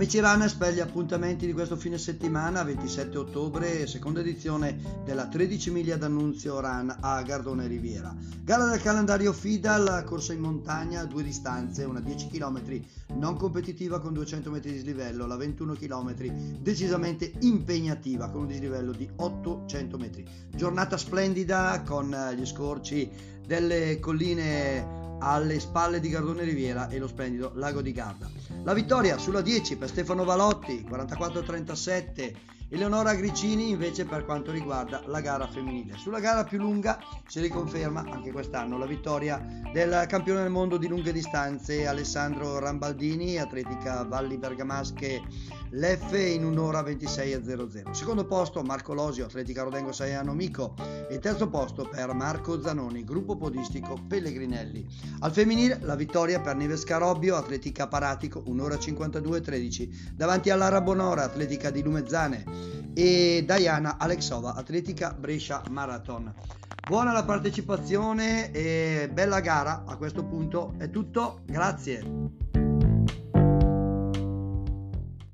Amici runners, per gli appuntamenti di questo fine settimana, 27 ottobre, seconda edizione della 13 miglia d'Annunzio Run a Gardone Riviera. Gara del calendario FIDAL, corsa in montagna, due distanze, una 10 km non competitiva con 200 metri di dislivello, la 21 km decisamente impegnativa con un dislivello di 800 metri. Giornata splendida con gli scorci delle colline alle spalle di Gardone Riviera e lo splendido Lago di Garda. La vittoria sulla 10 per Stefano Valotti, 44-37 Eleonora Gricini invece per quanto riguarda la gara femminile. Sulla gara più lunga si riconferma anche quest'anno la vittoria del campione del mondo di lunghe distanze Alessandro Rambaldini, atletica Valli Bergamasche l'F in un'ora 26.00. Secondo posto Marco Losio, atletica Rodengo Saiano Mico e terzo posto per Marco Zanoni, gruppo podistico Pellegrinelli. Al femminile la vittoria per Nives Carobbio, atletica Paratico, un'ora 52.13 davanti all'Ara Bonora, atletica di Lumezzane e Diana Alexova, Atletica Brescia Marathon. Buona la partecipazione e bella gara a questo punto è tutto, grazie.